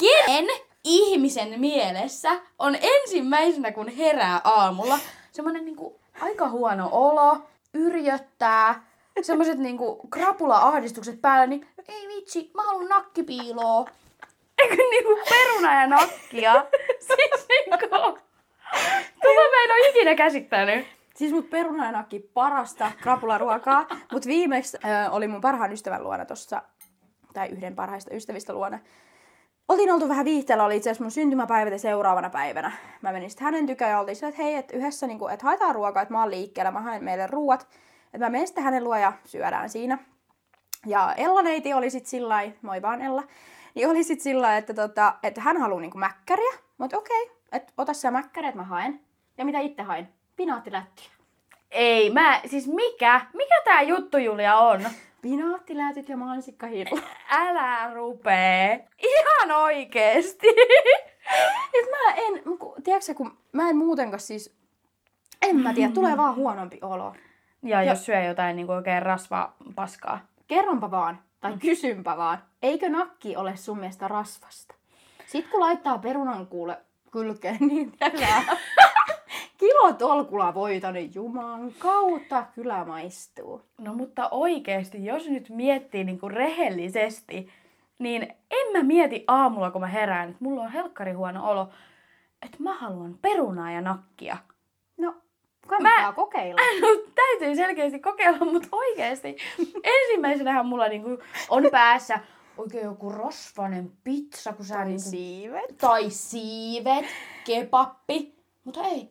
kenen ihmisen mielessä on ensimmäisenä, kun herää aamulla, semmoinen niin kuin aika huono olo, yrjöttää, semmoset niinku krapula-ahdistukset päällä, niin ei vitsi, mä haluan nakkipiiloa. Eikö niinku peruna ja nakkia? [laughs] siis niinku... Tota mä en oo ikinä käsittänyt. Siis mut peruna ja nakki parasta krapularuokaa, mut viimeksi äh, oli mun parhaan ystävän luona tossa, tai yhden parhaista ystävistä luona. Oltiin oltu vähän viihteellä, oli itse asiassa mun syntymäpäivät ja seuraavana päivänä. Mä menin sitten hänen tykään ja oltiin sillä, että hei, että yhdessä niinku, että haetaan ruokaa, että mä oon liikkeellä, mä haen meille ruuat. Että mä menen sitten hänen luo ja syödään siinä. Ja Ella neiti oli sitten sillä moi vaan Ella, niin oli sitten sillä että, tota, että hän haluaa niinku mäkkäriä. Mutta okei, okay, että ota sä mäkkäriä, että mä haen. Ja mitä itse hain? Pinaattilättyjä. Ei, mä, siis mikä? Mikä tää juttu Julia on? Pinaattilätyt ja mansikkahiru. Älä rupee. Ihan oikeesti. [laughs] Et mä en, tiedätkö kun mä en muutenkaan siis, en mä tiedä, tulee vaan huonompi olo. Ja jos syö jotain niin oikein rasvaa paskaa. Kerronpa vaan, tai kysynpä vaan, eikö nakki ole sun mielestä rasvasta? Sitten kun laittaa perunan kuule kylkeen, [laughs] niin tiedätkö, kilo tolkulla voita, niin juman kautta kyllä maistuu. No mutta oikeesti, jos nyt miettii niinku rehellisesti, niin en mä mieti aamulla, kun mä herään, että mulla on helkkari huono olo, että mä haluan perunaa ja nakkia. No, kannattaa Mä- kokeilla. [laughs] No, täytyy selkeästi kokeilla, mutta oikeesti. Ensimmäisenähän mulla niinku on päässä oikein joku rosvanen pizza, kun sä Tai niinku siivet. tai siivet, kepappi, mutta ei,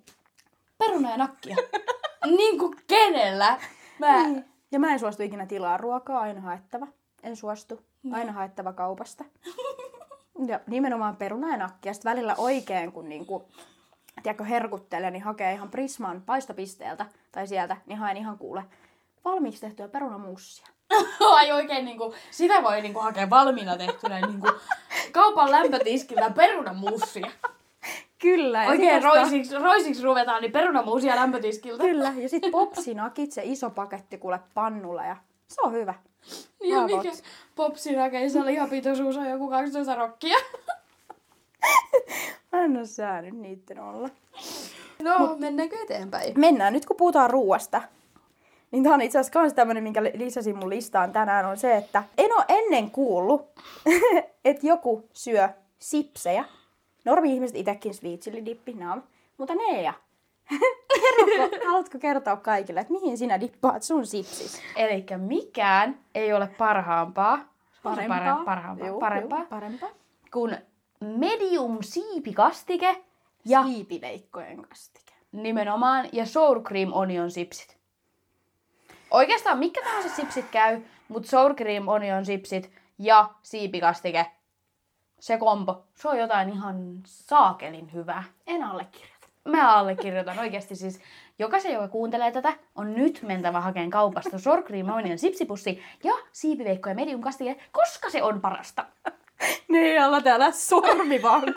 peruna ja nakkia. [laughs] niin kuin kenellä? Mä... Niin. Ja mä en suostu ikinä tilaa ruokaa, aina haettava. En suostu. Aina haettava kaupasta. [laughs] ja nimenomaan peruna ja nakki. Ja sit välillä oikein, kun niinku, tiedätkö, herkuttelee, niin hakee ihan Prisman paistopisteeltä tai sieltä, niin haen ihan kuule valmiiksi tehtyä perunamuussia. [laughs] Ai oikein niinku, sitä voi niinku hakea valmiina tehtynä niinku kaupan lämpötiskillä perunamuussia. [laughs] Kyllä. Ja Oikein sit ostaa- roisiksi, roisiksi ruvetaan, niin perunamuusia lämpötiskiltä. Kyllä. Ja sit popsinakit, se iso paketti kuule pannulla ja se on hyvä. Niin ja Bravo. mikä popsirakeissa lihapitoisuus on joku 12 rokkia. [laughs] Mä en oo saanut niitten olla. No, Mut... mennäänkö eteenpäin? Mennään nyt kun puhutaan ruuasta. Niin tää on itse asiassa kans tämmönen, minkä li- lisäsin mun listaan tänään, on se, että en oo ennen kuullut, [laughs] että joku syö sipsejä. Normi-ihmiset itekin sweet chili dippi, no. Mutta Nea, kerrotko, haluatko kertoa kaikille, että mihin sinä dippaat sun sipsis? Eli mikään ei ole parhaampaa. Parempaa. Pare- parhaampaa. Juu, parempaa. juu, parempaa. Kun medium siipikastike ja Siipileikkojen kastike. nimenomaan ja sour cream onion sipsit. Oikeastaan mikä tahansa sipsit käy, mutta sour cream onion sipsit ja siipikastike, se kombo, se on jotain ihan saakelin hyvää. En allekirjoita. Mä allekirjoitan oikeasti siis. Jokaisen, joka kuuntelee tätä, on nyt mentävä hakeen kaupasta sour cream onion sipsipussi ja siipiveikko ja medium kastike, koska se on parasta. Niin, alla täällä sormi vaan.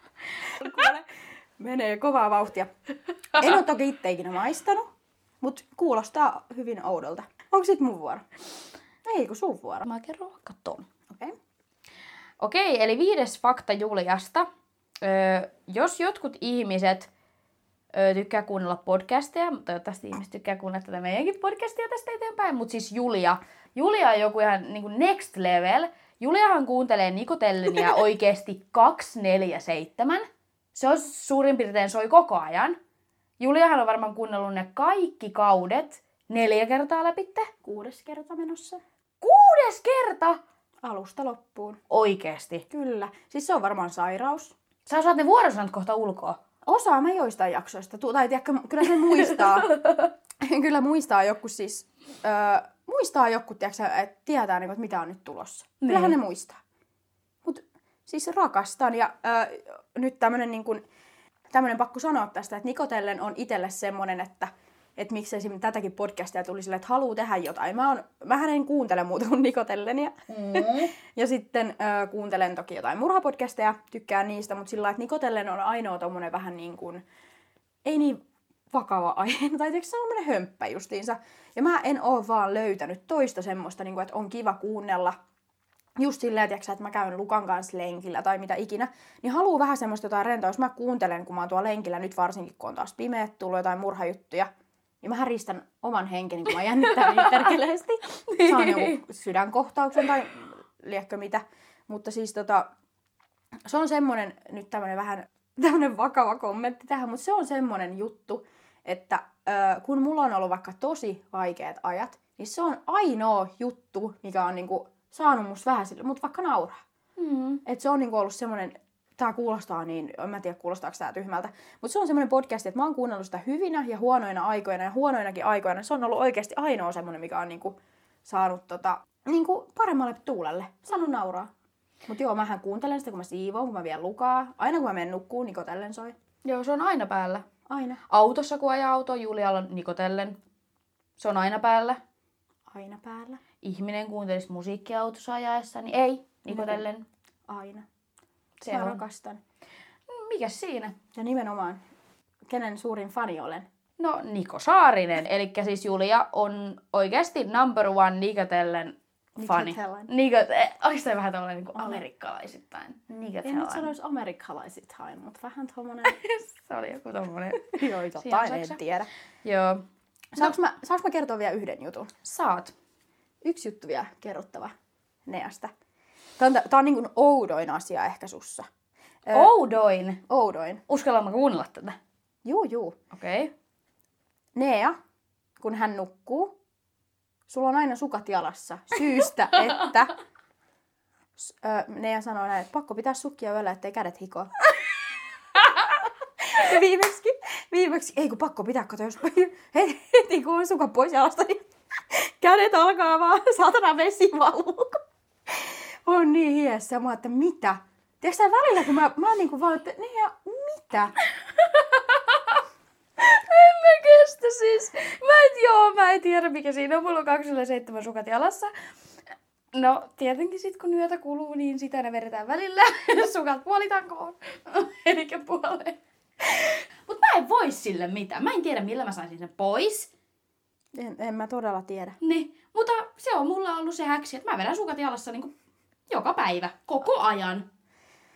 Kuule, menee kovaa vauhtia. En ole toki itse ikinä maistanut, mutta kuulostaa hyvin oudolta. Onko sit mun vuoro? Ei, kun sun vuoro. Mä kerron vaikka ton. Okei. Okay. Okei, eli viides fakta Juliasta. Öö, jos jotkut ihmiset öö, tykkää kuunnella podcasteja, mutta toivottavasti ihmiset tykkää kuunnella tätä meidänkin podcastia tästä eteenpäin, mutta siis Julia. Julia on joku ihan niin kuin next level. Juliahan kuuntelee Nikotellenia oikeasti 247. Se on suurin piirtein soi koko ajan. Juliahan on varmaan kuunnellut ne kaikki kaudet neljä kertaa läpitte. Kuudes kerta menossa. Kuudes kerta! Alusta loppuun. Oikeesti. Kyllä. Siis se on varmaan sairaus. Sä saat ne vuorosanat kohta ulkoa. Osaa mä joistain jaksoista. Tai tiedätkö, kyllä se muistaa. [laughs] kyllä muistaa joku siis... Öö, muistaa joku, tiedätkö, että tietää, niin kuin, että mitä on nyt tulossa. Niin. Kyllähän ne muistaa. Mut siis rakastan. Ja öö, nyt tämmönen niin kuin, tämmönen pakko sanoa tästä, että Nikotellen on itselle semmonen, että että miksi esimerkiksi tätäkin podcastia tuli sille, että haluaa tehdä jotain. Mä, on, mähän en kuuntele muuta kuin Nikotellenia. Mm. [laughs] Ja sitten äh, kuuntelen toki jotain murhapodcasteja, tykkään niistä, mutta sillä että Nikotellen on ainoa tommonen vähän niin kuin, ei niin vakava aihe, [laughs] tai se on semmoinen hömppä justiinsa. Ja mä en oo vaan löytänyt toista semmoista, niin kuin, että on kiva kuunnella just silleen, tiiäksä, että mä käyn Lukan kanssa lenkillä tai mitä ikinä, niin haluu vähän semmoista jotain rentoa. Jos mä kuuntelen, kun mä oon tuolla lenkillä, nyt varsinkin kun on taas pimeät tullut jotain murhajuttuja, niin mä ristän oman henkeni, kun mä jännittää niin perkeleesti. Saan [laughs] joku sydänkohtauksen tai liekkö mitä. Mutta siis tota, se on semmonen, nyt tämmönen vähän tämmönen vakava kommentti tähän, mutta se on semmonen juttu, että ö, kun mulla on ollut vaikka tosi vaikeat ajat, niin se on ainoa juttu, mikä on niinku saanut musta vähän sille, mutta vaikka nauraa. Mm. Et se on niinku ollut semmoinen, tää kuulostaa niin, en mä tiedä kuulostaako tää tyhmältä, mutta se on semmoinen podcast, että mä oon kuunnellut sitä hyvinä ja huonoina aikoina ja huonoinakin aikoina. Se on ollut oikeasti ainoa semmoinen, mikä on niinku saanut tota, niinku paremmalle tuulelle. Saanut nauraa. Mutta joo, mähän kuuntelen sitä, kun mä siivoon, kun mä vien lukaa. Aina kun mä menen nukkuun, niin kotellen soi. Joo, se on aina päällä. Aina. Autossa kun ajaa auto, Julialla nikotellen. Se on aina päällä. Aina päällä. Ihminen kuuntelisi musiikkia autossa ajaessa, niin ei, nikotellen. Aina. Se mä on. rakastan. Mikäs siinä? Ja nimenomaan, kenen suurin fani olen. No Niko Saarinen, eli siis Julia on oikeasti number one nikotellen fani. Nikotellen. Nikot, eh, oliko tämä vähän tällainen niin amerikkalaisittain? En nyt Nikotellen. sanoisi amerikkalaisittain, mutta vähän tommonen... [laughs] Se oli joku tommonen. [laughs] joo, jotain en tiedä. Joo. Saanko mä, saanko mä kertoa vielä yhden jutun? Saat. Yksi juttu vielä kerrottava Neasta. Tämä on, tää on niin kuin oudoin asia ehkä sussa. Ö, Oudoin. oudoin. Uskallan mä kuunnella tätä? Juu, juu. Okei. Okay. Nea, kun hän nukkuu, sulla on aina sukat jalassa syystä, [laughs] että... S- Ö, Nea sanoo näin, että pakko pitää sukkia yöllä, ettei kädet hikoa. Ja viimeksi, viimeksi, ei kun pakko pitää, kato, jos [laughs] heti, heti kun on sukat pois jalasta, niin kädet alkaa vaan, saatana vesi valuu. On niin hiessä. Mä että mitä? Tiedätkö sä välillä, kun mä, mä oon niinku vaan, että Nea, mitä? [laughs] En mä kestä siis. Mä et, joo, mä en tiedä mikä siinä on. Mulla on 207 sukat jalassa. No, tietenkin sit kun yötä kuluu, niin sitä ne vedetään välillä. [laughs] Sukat puolitankoon. [laughs] Eli puoleen. Mut mä en voi sille mitään. Mä en tiedä millä mä saisin sen pois. En, en mä todella tiedä. Niin, mutta se on mulla ollut se häksi, että mä vedän sukat jalassa niinku joka päivä, koko ajan.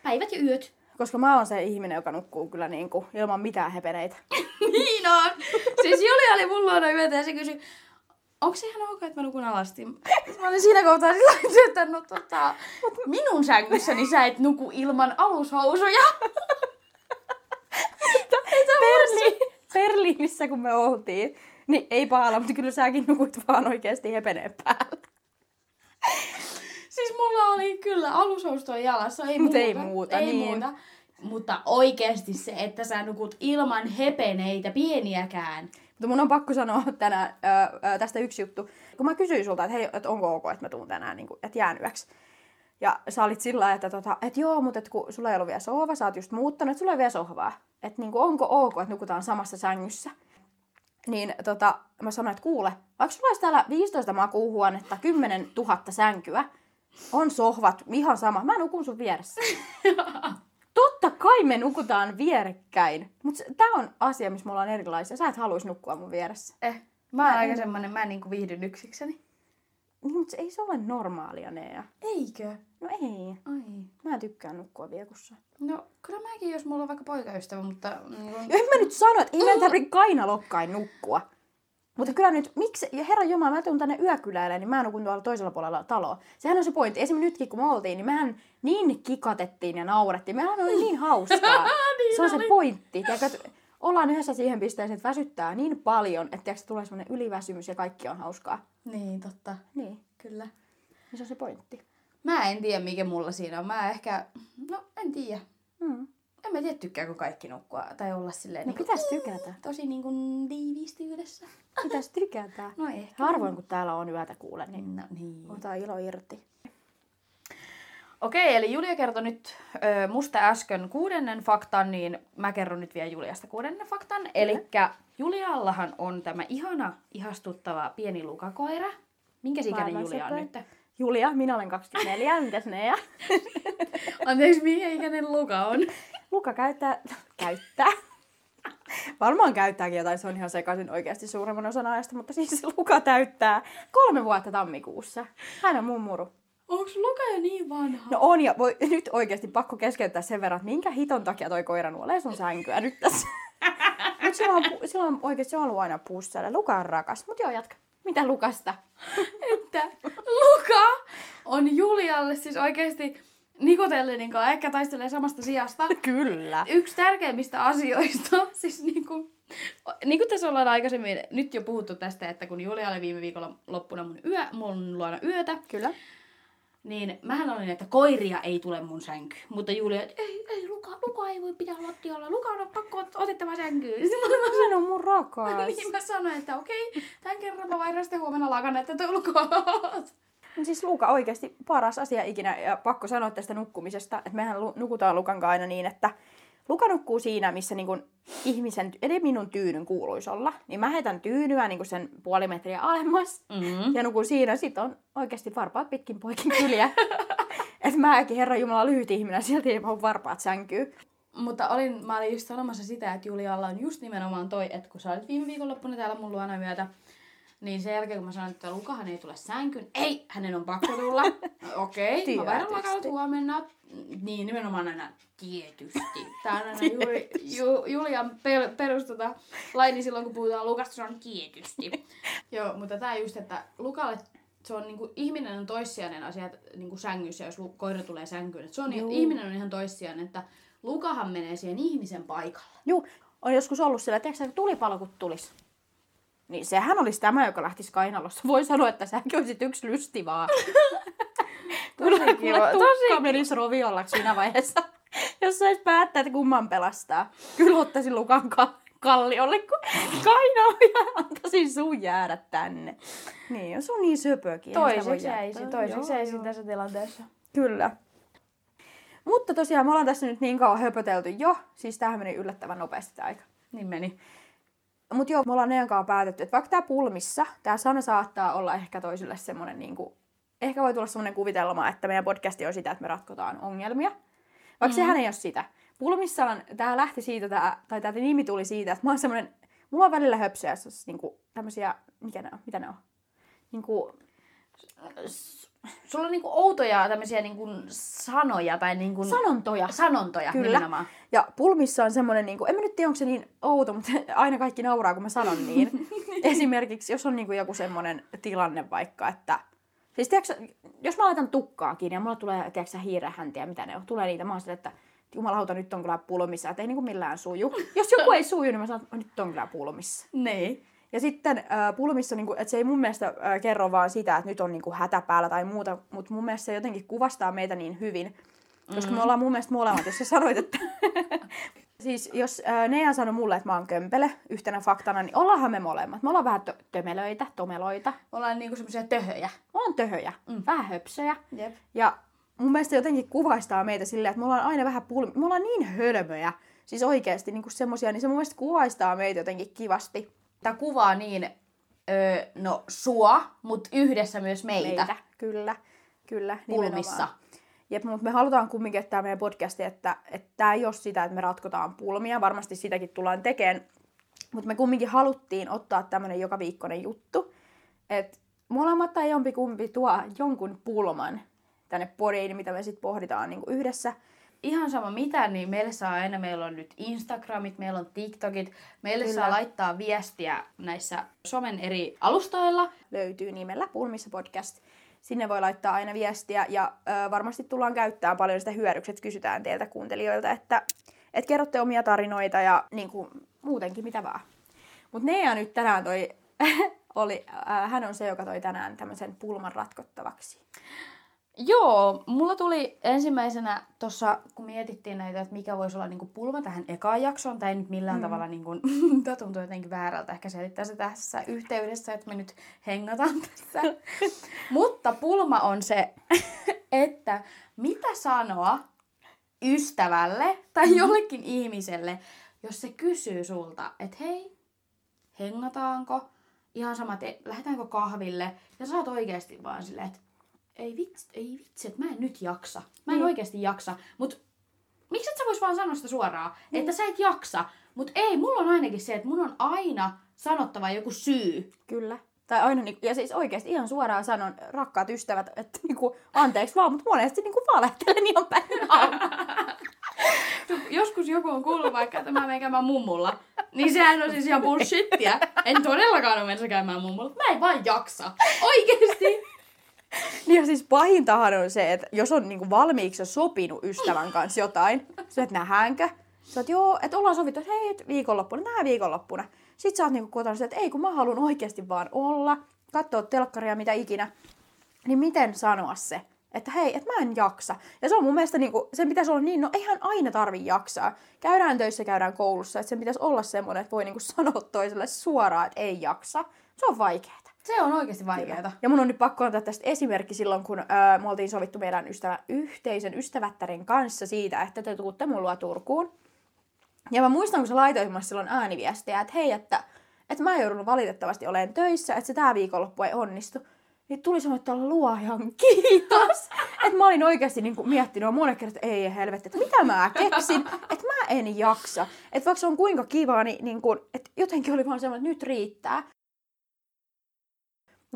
Päivät ja yöt. Koska mä oon se ihminen, joka nukkuu kyllä niinku ilman mitään hepeneitä. [laughs] niin on. Siis Julia oli mulla luona yötä ja se kysyi, onko se ihan ok, että mä nukun alasti? Mä olin siinä kohtaa sillä että no tota, minun sängyssäni sä et nuku ilman alushousuja. Berliin, Berliinissä, kun me oltiin, niin ei pahalla, mutta kyllä säkin nukut vaan oikeasti hepeneen päällä. Siis mulla oli kyllä alushousut jalassa, ei Mut muuta. ei muuta, ei niin. muuta. Mutta oikeasti se, että sä nukut ilman hepeneitä pieniäkään. Mutta mun on pakko sanoa tänään ö, ö, tästä yksi juttu. Kun mä kysyin sulta, että hei, että onko ok, että mä tuun tänään, niin kuin, että jään yöksi. Ja sä olit sillä että, tota, että joo, mutta et kun sulla ei ollut vielä sohva, sä oot just muuttanut, että sulla ei vielä sohvaa. Että niin onko ok, että nukutaan samassa sängyssä. Niin tota, mä sanoin, että kuule, vaikka sulla olisi täällä 15 makuuhuonetta, 10 000 sänkyä, on sohvat, ihan sama. Mä nukun sun vieressä. [laughs] Totta kai me nukutaan vierekkäin. Mutta tää on asia, missä me ollaan erilaisia. Sä et haluaisi nukkua mun vieressä. Eh, mä oon aika semmonen, mä en niinku viihdyn yksikseni. Niin, mutta ei se ole normaalia, Nea. Eikö? No ei. Ai. Mä en tykkää nukkua viekussa. No, kyllä mäkin, jos mulla on vaikka poikaystävä, mutta... Niin kuin... Ja en mä nyt sano, että ei meidän tarvitse kainalokkain nukkua. Mutta kyllä nyt, miksi, ja herra Jumala, mä tuun tänne yökyläille, niin mä nukun tuolla toisella puolella taloa. Sehän on se pointti. Esimerkiksi nytkin, kun me oltiin, niin mehän niin kikatettiin ja naurettiin. Mehän oli niin hauskaa. [laughs] Niin se on se oli. pointti. Tiedätkö, että ollaan yhdessä siihen pisteeseen, että väsyttää niin paljon, että tiedätkö, tulee semmoinen yliväsymys ja kaikki on hauskaa. Niin, totta. Niin, Kyllä. niin se on se pointti. Mä en tiedä, mikä mulla siinä on. Mä ehkä... No, en tiedä. Mm. En mä tiedä, tykkääkö kaikki nukkua tai olla silleen... No niinku- pitäis tykätä. Tosi niin kuin tiiviisti yhdessä. [laughs] Pitäis tykätä. No ehkä. Harvoin kun täällä on yötä kuule, niin No niin. ota ilo irti. Okei, eli Julia kertoi nyt ö, musta äsken kuudennen faktan, niin mä kerron nyt vielä Juliasta kuudennen faktan. Eli Juliallahan on tämä ihana, ihastuttava pieni lukakoira. Minkä ikäinen Julia on nyt? Julia, minä olen 24, mitäs ne ja? [laughs] Anteeksi, minkä ikäinen Luka on? [laughs] Luka käyttää, [laughs] käyttää. Varmaan käyttääkin jotain, se on ihan sekaisin oikeasti suuremman osan ajasta, mutta siis [laughs] Luka täyttää kolme vuotta tammikuussa. Hän on mun muru. Onko Luka jo niin vanha? No on ja voi, [laughs] nyt oikeasti pakko keskeyttää sen verran, että minkä hiton takia toi koira nuolee sun sänkyä nyt tässä. Mut silloin, silloin oikeasti on ollut aina pusselle. Luka on rakas. Mut joo, jatka. Mitä Lukasta? että Luka on Julialle siis oikeasti Nikotellinin kanssa ehkä taistelee samasta sijasta. [laughs] Kyllä. Yksi tärkeimmistä asioista, [laughs] siis niinku, niin kuin tässä ollaan aikaisemmin nyt jo puhuttu tästä, että kun Julia oli viime viikolla loppuna mun, yö, mun luona yötä, Kyllä. niin mähän olin, että koiria ei tule mun sänky. Mutta Julia, että ei, ei, Luka, Luka ei voi pitää lattialla, Luka on pakko ot- otettava sänkyyn. Sitten [laughs] mä, Hän on mun rakas. niin mä sanoin, että okei, tämän kerran mä vaihdan sitten huomenna lakan, että tulkoon. Siis Luuka oikeasti paras asia ikinä. Ja pakko sanoa tästä nukkumisesta, että mehän nukutaan Lukan kanssa aina niin, että Luka nukkuu siinä, missä niin kun ihmisen, eli minun tyynyn kuuluisi olla. Niin mä heitän tyynyä niin sen puoli metriä alemmas. Mm. Ja nukun siinä. Sit on oikeasti varpaat pitkin poikin kyliä. [laughs] että mäkin, herra Jumala, lyhyt ihminen, silti ei mahdu varpaat sänkyy. Mutta olin, mä olin just sanomassa sitä, että Julialla on just nimenomaan toi, että kun sä olit viime viikonloppuna täällä mun luona yötä, niin sen jälkeen kun mä sanoin, että Lukahan ei tule sänkyyn, ei, hänen on pakko tulla. Okei, okay, mä Tietysti. lakaut huomenna. Niin, nimenomaan aina tietysti. Tää on aina [laughs] Juli, Ju, Julian per, perustota laini silloin, kun puhutaan Lukasta, se on tietysti. [laughs] Joo, mutta tää just, että Lukalle se on niinku, ihminen on toissijainen asia niinku sängyssä, jos koira tulee sänkyyn. Et se on, Juu. ihminen on ihan toissijainen, että Lukahan menee siihen ihmisen paikalle. Juu, on joskus ollut sillä, että tiedätkö, tulipalo kun tulis. Niin sehän olisi tämä, joka lähtisi kainalossa. Voi sanoa, että säkin olisit yksi lysti vaan. [laughs] Tosi kiva, mulla tosi tukka menisi roviollaksi siinä vaiheessa. [laughs] Jos sais päättää, että kumman pelastaa. Kyllä ottaisin Lukan ka- kalliolle, kun kainalo ja antaisin sun jäädä tänne. Niin, se on niin söpökin. voi Toiseksi äisin, toiseksi joo. tässä tilanteessa. Kyllä. Mutta tosiaan me ollaan tässä nyt niin kauan höpötelty jo. Siis tämähän meni yllättävän nopeasti tämä aika. Niin meni. Mutta joo, me ollaan Nean kanssa päätetty, että vaikka tämä pulmissa, tämä sana saattaa olla ehkä toisille semmoinen, niin kuin, ehkä voi tulla semmoinen kuvitelma, että meidän podcasti on sitä, että me ratkotaan ongelmia. Vaikka mm. sehän ei ole sitä. Pulmissa on, tämä lähti siitä, tää, tai tämä nimi tuli siitä, että mä oon semmoinen, mulla on välillä höpsöjä, niin kuin, tämmöisiä, mikä ne on, mitä ne on? Niin kuin, Sulla on niinku outoja tämmöisiä niinku sanoja tai niinku sanontoja. sanontoja Kyllä. nimenomaan. Ja pulmissa on semmoinen, niin kuin, en mä nyt tiedä, onko se niin outo, mutta [laughs] aina kaikki nauraa, kun mä sanon niin. [laughs] Esimerkiksi, jos on niin kuin joku semmoinen tilanne vaikka, että... Siis tiedätkö, jos mä laitan tukkaa kiinni ja mulla tulee, tiedätkö, hiirehäntiä, mitä ne on, tulee niitä, mä oon silleen, että jumalauta, nyt on kyllä pulmissa, että ei niin kuin millään suju. [laughs] Jos joku ei suju, niin mä sanon, että nyt on kyllä pulmissa. Niin. Ja sitten äh, pulmissa, niin kuin, että se ei mun mielestä äh, kerro vaan sitä, että nyt on niin kuin, hätä päällä tai muuta, mutta mun mielestä se jotenkin kuvastaa meitä niin hyvin. Koska me ollaan mun mielestä molemmat, jos sä sanoit, että... [laughs] siis jos äh, Nea sanoi mulle, että mä oon kömpele yhtenä faktana, niin ollaanhan me molemmat. Me ollaan vähän tö- tömelöitä, tomeloita. Ollaan niinku semmoisia töhöjä. Me ollaan töhöjä, mm. vähän höpsöjä. Jep. Ja mun mielestä jotenkin kuvastaa meitä silleen, että me ollaan aina vähän pulmi... Me ollaan niin hölmöjä. Siis oikeasti niin semmosia, niin se mun mielestä kuvaistaa meitä jotenkin kivasti. Tää kuvaa niin, öö, no sua, mut yhdessä myös meitä. meitä. Kyllä, kyllä. Pulmissa. nimenomaan. Jep, mutta me halutaan kumminkin, että tämä meidän podcasti, että, että tämä ei ole sitä, että me ratkotaan pulmia. Varmasti sitäkin tullaan tekemään. Mutta me kumminkin haluttiin ottaa tämmöinen joka viikkoinen juttu. Että molemmat tai jompikumpi tuo jonkun pulman tänne podiin, mitä me sitten pohditaan niin yhdessä. Ihan sama mitä, niin meille saa aina, meillä on nyt Instagramit, meillä on TikTokit, meille Kyllä. saa laittaa viestiä näissä somen eri alustoilla. löytyy nimellä Pulmissa podcast. Sinne voi laittaa aina viestiä ja ö, varmasti tullaan käyttämään paljon sitä hyödyksi, että kysytään teiltä kuuntelijoilta, että et kerrotte omia tarinoita ja niin kuin, muutenkin mitä vaan. Mutta Nea nyt tänään toi, [laughs] oli, äh, hän on se, joka toi tänään tämmöisen pulman ratkottavaksi. Joo, mulla tuli ensimmäisenä tuossa, kun mietittiin näitä, että mikä voisi olla niinku pulma tähän ekaan jaksoon, tai ei nyt millään mm. tavalla, niinku, [laughs] tämä tuntuu jotenkin väärältä ehkä selittää se tässä yhteydessä, että me nyt hengataan [laughs] tässä. Mutta pulma on se, [laughs] että mitä sanoa ystävälle tai jollekin ihmiselle, jos se kysyy sulta, että hei, hengataanko, ihan sama, että lähdetäänkö kahville, ja sä oot oikeasti vaan silleen, että ei vitsi, ei vitsi, että mä en nyt jaksa. Mä en Niin. oikeasti jaksa. Mut miksi et sä vois vaan sanoa sitä suoraan, että sä et jaksa. Mut ei, mulla on ainakin se, että mun on aina sanottava joku syy. Kyllä. Tai aina, niin, ja siis oikeasti ihan suoraan sanon, rakkaat ystävät, että niinku, anteeksi vaan, mutta monesti niinku valehtelen ihan päin. [laughs] Joskus joku on kuullut vaikka, että mä menen käymään mummulla. Niin sehän on siis ihan bullshittiä. En todellakaan ole menossa käymään mummolla. Mä en vaan jaksa. Oikeesti. [laughs] Niin ja siis pahintahan on se, että jos on niinku valmiiksi sopinut ystävän kanssa jotain, sä et nähäänkö? Sä oot, joo, että ollaan sovittu, että hei, et viikonloppuna, nähdään viikonloppuna. Sitten sä oot niinku kotona että ei kun mä haluan oikeasti vaan olla, katsoa telkkaria mitä ikinä. Niin miten sanoa se? Että hei, että mä en jaksa. Ja se on mun mielestä, niinku, sen pitäisi olla niin, no eihän aina tarvi jaksaa. Käydään töissä, käydään koulussa, että sen pitäisi olla semmoinen, että voi niinku [laughs] sanoa toiselle suoraan, että ei jaksa. Se on vaikeaa. Se on oikeasti vaikeaa. Ja mun on nyt pakko antaa tästä esimerkki silloin, kun öö, me oltiin sovittu meidän ystävä, yhteisen ystävättären kanssa siitä, että te tuutte mulla Turkuun. Ja mä muistan, kun sä laitoit mulle silloin ääniviestiä, että hei, että, että mä joudun valitettavasti olemaan töissä, että se tää viikonloppu ei onnistu. Niin tuli sanoa, että luojan kiitos. [laughs] että mä olin oikeasti niin kuin miettinyt monen kerran, että ei helvetti, että mitä mä keksin, että mä en jaksa. Että vaikka se on kuinka kiva, niin, niin kuin, että jotenkin oli vaan semmoinen, että nyt riittää.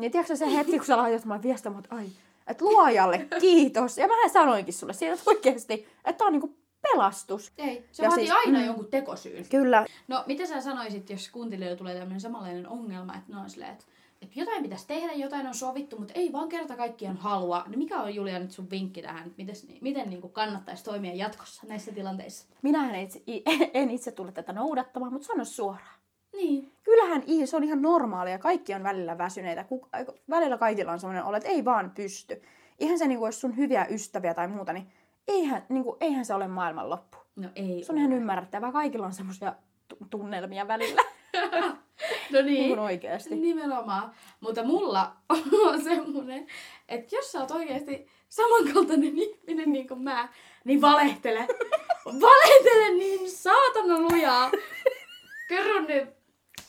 Niin tiedätkö se hetki, kun sä laitat mulle viestiä, että ai, että luojalle kiitos. Ja mä sanoinkin sulle että oikeasti, että tää on niinku pelastus. Ei, se Ja vaatii siis- aina mm. jonkun tekosyyn. Kyllä. No, mitä sä sanoisit, jos kuuntelijoille tulee tämmöinen samanlainen ongelma, että ne on silleen, että, että jotain pitäisi tehdä, jotain on sovittu, mutta ei vaan kerta kaikkiaan halua. Niin mikä on Julia nyt sun vinkki tähän, että miten, miten niin kuin kannattaisi toimia jatkossa näissä tilanteissa? Minähän itse, [laughs] en itse tule tätä noudattamaan, mutta sano suoraan. Niin. Kyllähän se on ihan normaalia. Kaikki on välillä väsyneitä. Ku- välillä kaikilla on sellainen olo, että ei vaan pysty. Ihan se, niin kuin, jos sun hyviä ystäviä tai muuta, niin eihän, niin kuin, eihän se ole maailmanloppu. No ei. Se on ihan ymmärrettävää. Kaikilla on semmoisia tunnelmia välillä. [laughs] No niin niin. oikeasti. Nimenomaan. Mutta mulla [laughs] on semmonen, että jos sä oot oikeasti samankaltainen ihminen niin kuin mä, niin valehtele. [laughs] valehtele niin saatana lujaa. Kerro nyt.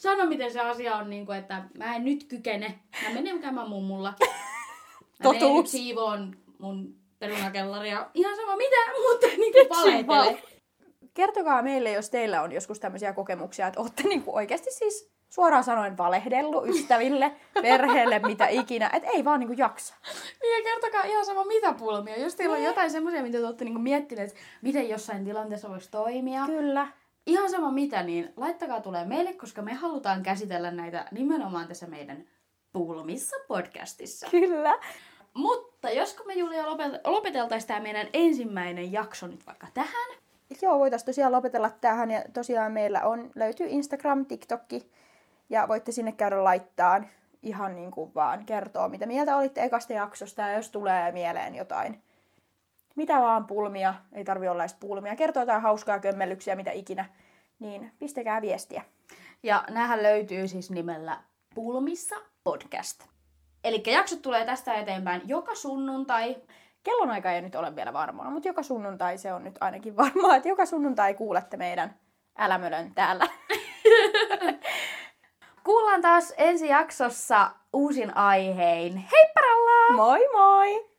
Sano, miten se asia on, niin kuin, että mä en nyt kykene. Mä menen käymään mummulla. [laughs] Mä Totuus. siivoon mun perunakellaria. Ihan sama mitä, [laughs] mutta niin kuin valehtele. Kertokaa meille, jos teillä on joskus tämmöisiä kokemuksia, että olette niinku oikeasti siis suoraan sanoen valehdellut ystäville, [laughs] perheelle, mitä ikinä, että ei vaan niinku jaksa. Niin ja kertokaa ihan sama mitä pulmia. Jos teillä on jotain semmoisia, mitä te olette niinku miettineet, miten jossain tilanteessa voisi toimia. Kyllä. Ihan sama mitä, niin laittakaa tulee meille, koska me halutaan käsitellä näitä nimenomaan tässä meidän Pulmissa podcastissa. Kyllä. Mutta josko me Julia lopet- lopeteltaisiin tämä meidän ensimmäinen jakso nyt vaikka tähän. Joo, voitaisiin tosiaan lopetella tähän. Ja tosiaan meillä on, löytyy Instagram, TikTokki. Ja voitte sinne käydä laittaa ihan niin kuin vaan kertoa, mitä mieltä olitte ekasta jaksosta. Ja jos tulee mieleen jotain, mitä vaan pulmia, ei tarvi olla edes pulmia, kertoo jotain hauskaa kömmellyksiä, mitä ikinä, niin pistäkää viestiä. Ja näähän löytyy siis nimellä Pulmissa podcast. Eli jaksot tulee tästä eteenpäin joka sunnuntai. Kellonaika ei nyt ole vielä varmaa, mutta joka sunnuntai se on nyt ainakin varmaa, että joka sunnuntai kuulette meidän älämölön täällä. [laughs] Kuullaan taas ensi jaksossa uusin aihein. Heipparalla! Moi moi!